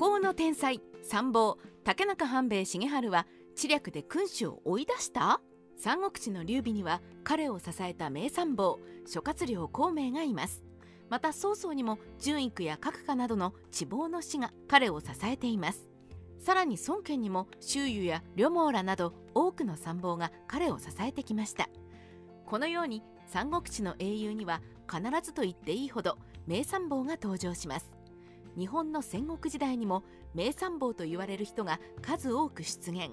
行の天才参謀竹中半兵衛重治は知略で君主を追い出した？三国志の劉備には彼を支えた名参謀諸葛亮孔明がいます。また曹操にも順育や閣下などの地望の死が彼を支えています。さらに孫権にも周瑜や呂蒙らなど多くの参謀が彼を支えてきました。このように三国志の英雄には必ずと言っていいほど名参謀が登場します。日本の戦国時代にも名参謀と言われる人が数多く出現。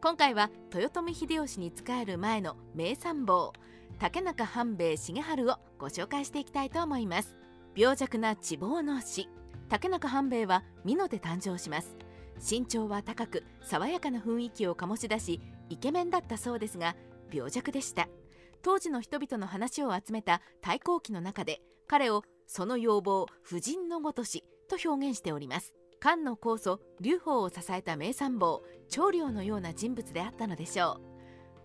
今回は豊臣秀吉に仕える前の名参謀竹中半兵衛重治をご紹介していきたいと思います。病弱な地望の死竹中半兵衛は美濃で誕生します。身長は高く爽やかな雰囲気を醸し出しイケメンだったそうですが病弱でした。当時の人々の話を集めた太閤記の中で彼をその要望婦人のごとしと表現しております。漢の高祖劉邦を支えた名参謀長領のような人物であったのでしょう。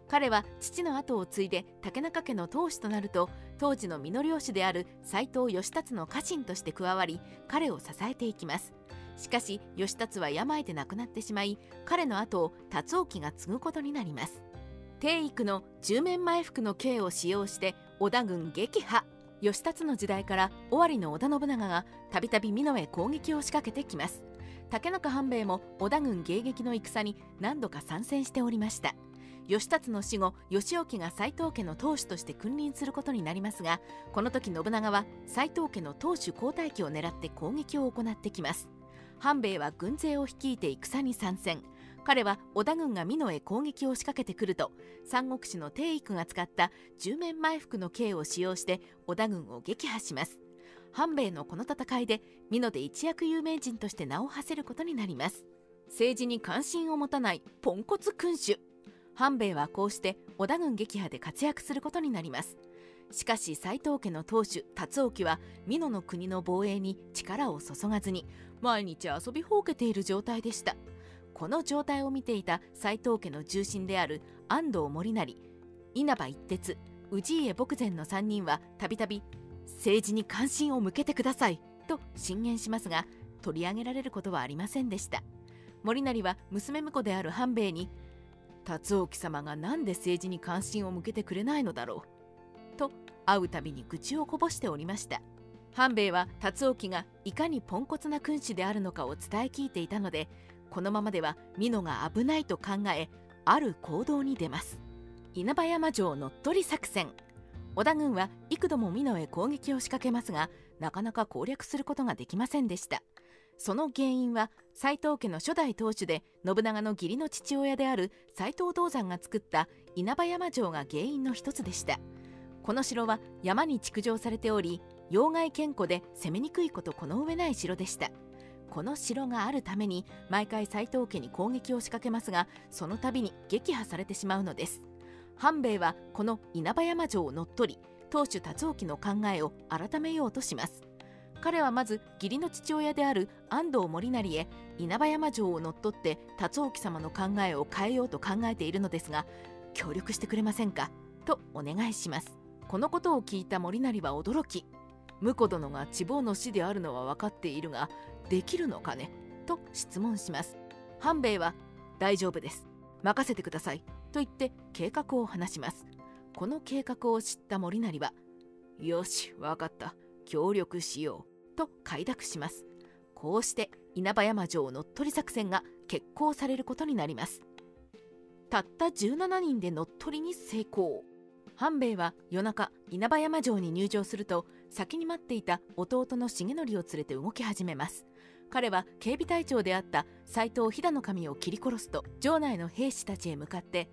彼は父の後を継いで竹中家の当主となると当時の美濃領主である斎藤義達の家臣として加わり彼を支えていきます。しかし義達は病で亡くなってしまい彼の後を達興が継ぐことになります。帝育の十面前服の刑を使用して織田軍撃破。義達の時代から尾張の織田信長がたびたび美濃へ攻撃を仕掛けてきます。竹中半兵衛も織田軍迎撃の戦に何度か参戦しておりました。義達の死後義興が斎藤家の当主として君臨することになりますがこの時信長は斎藤家の当主交代期を狙って攻撃を行ってきます。半兵衛は軍勢を率いて戦に参戦。彼は織田軍が美濃へ攻撃を仕掛けてくると三国志の帝育が使った十面埋伏の刑を使用して織田軍を撃破します。半兵衛のこの戦いで美濃で一躍有名人として名を馳せることになります。政治に関心を持たないポンコツ君主。半兵衛はこうして織田軍撃破で活躍することになります。しかし斎藤家の当主達興は美濃の国の防衛に力を注がずに毎日遊びほうけている状態でした。この状態を見ていた斎藤家の重臣である安藤森成稲葉一徹氏家牧前の3人はたびたび政治に関心を向けてくださいと進言しますが取り上げられることはありませんでした。森成は娘婿である半兵衛に達興様が何で政治に関心を向けてくれないのだろうと会うたびに愚痴をこぼしておりました。半兵衛は達興がいかにポンコツな君主であるのかを伝え聞いていたのでこのままでは美濃が危ないと考えある行動に出ます。稲葉山城乗っ取り作戦。織田軍は幾度も美濃へ攻撃を仕掛けますがなかなか攻略することができませんでした。その原因は斎藤家の初代当主で信長の義理の父親である斎藤道山が作った稲葉山城が原因の一つでした。この城は山に築城されており要害堅固で攻めにくいことこの上ない城でした。この城があるために毎回斎藤家に攻撃を仕掛けますがその度に撃破されてしまうのです。半兵衛はこの稲葉山城を乗っ取り当主達興の考えを改めようとします。彼はまず義理の父親である安藤森成へ稲葉山城を乗っ取って達興様の考えを変えようと考えているのですが協力してくれませんか？とお願いします。このことを聞いた森成は驚き婿殿が地望の死であるのは分かっているができるのかね？と質問します。半兵衛は大丈夫です。任せてください。と言って計画を話します。この計画を知った森成はよし分かった。協力しよう。と快諾します。こうして稲葉山城乗っ取り作戦が決行されることになります。たった17人で乗っ取りに成功。半兵衛は夜中稲葉山城に入城すると先に待っていた弟の重則を連れて動き始めます。彼は警備隊長であった斎藤飛騨の神を切り殺すと城内の兵士たちへ向かって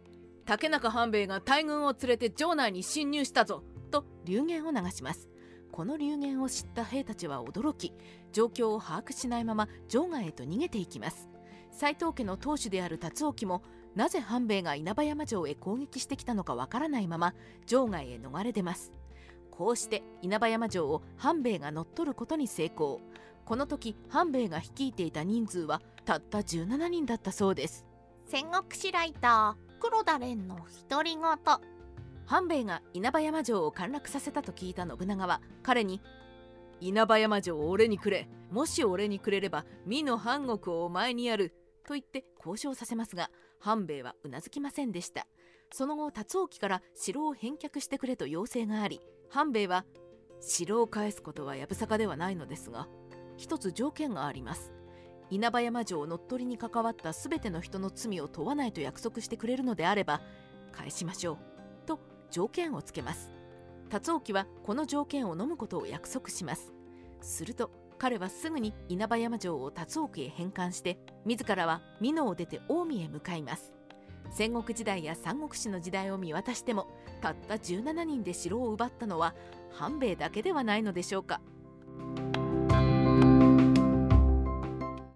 竹中半兵衛が大軍を連れて城内に侵入したぞと流言を流します。この流言を知った兵たちは驚き状況を把握しないまま城外へと逃げていきます。斎藤家の当主である達興もなぜ半兵衛が稲葉山城へ攻撃してきたのかわからないまま城外へ逃れ出ます。こうして稲葉山城を半兵衛が乗っ取ることに成功。この時半兵衛が率いていた人数はたった17人だったそうです。戦国史ライター黒田蓮の独り言。半兵衛が稲葉山城を陥落させたと聞いた信長は彼に稲葉山城を俺にくれ。もし俺にくれれば美の半国をお前にやると言って交渉させますが半兵衛はうなずきませんでした。その後達興から城を返却してくれと要請があり半兵衛は城を返すことはやぶさかではないのですが一つ条件があります。稲葉山城乗っ取りに関わった全ての人の罪を問わないと約束してくれるのであれば返しましょうと条件をつけます。達興はこの条件を飲むことを約束します。すると彼はすぐに稲葉山城を達奥へ返還して自らは美濃を出て近江へ向かいます。戦国時代や三国志の時代を見渡してもたった17人で城を奪ったのは半兵衛だけではないのでしょうか。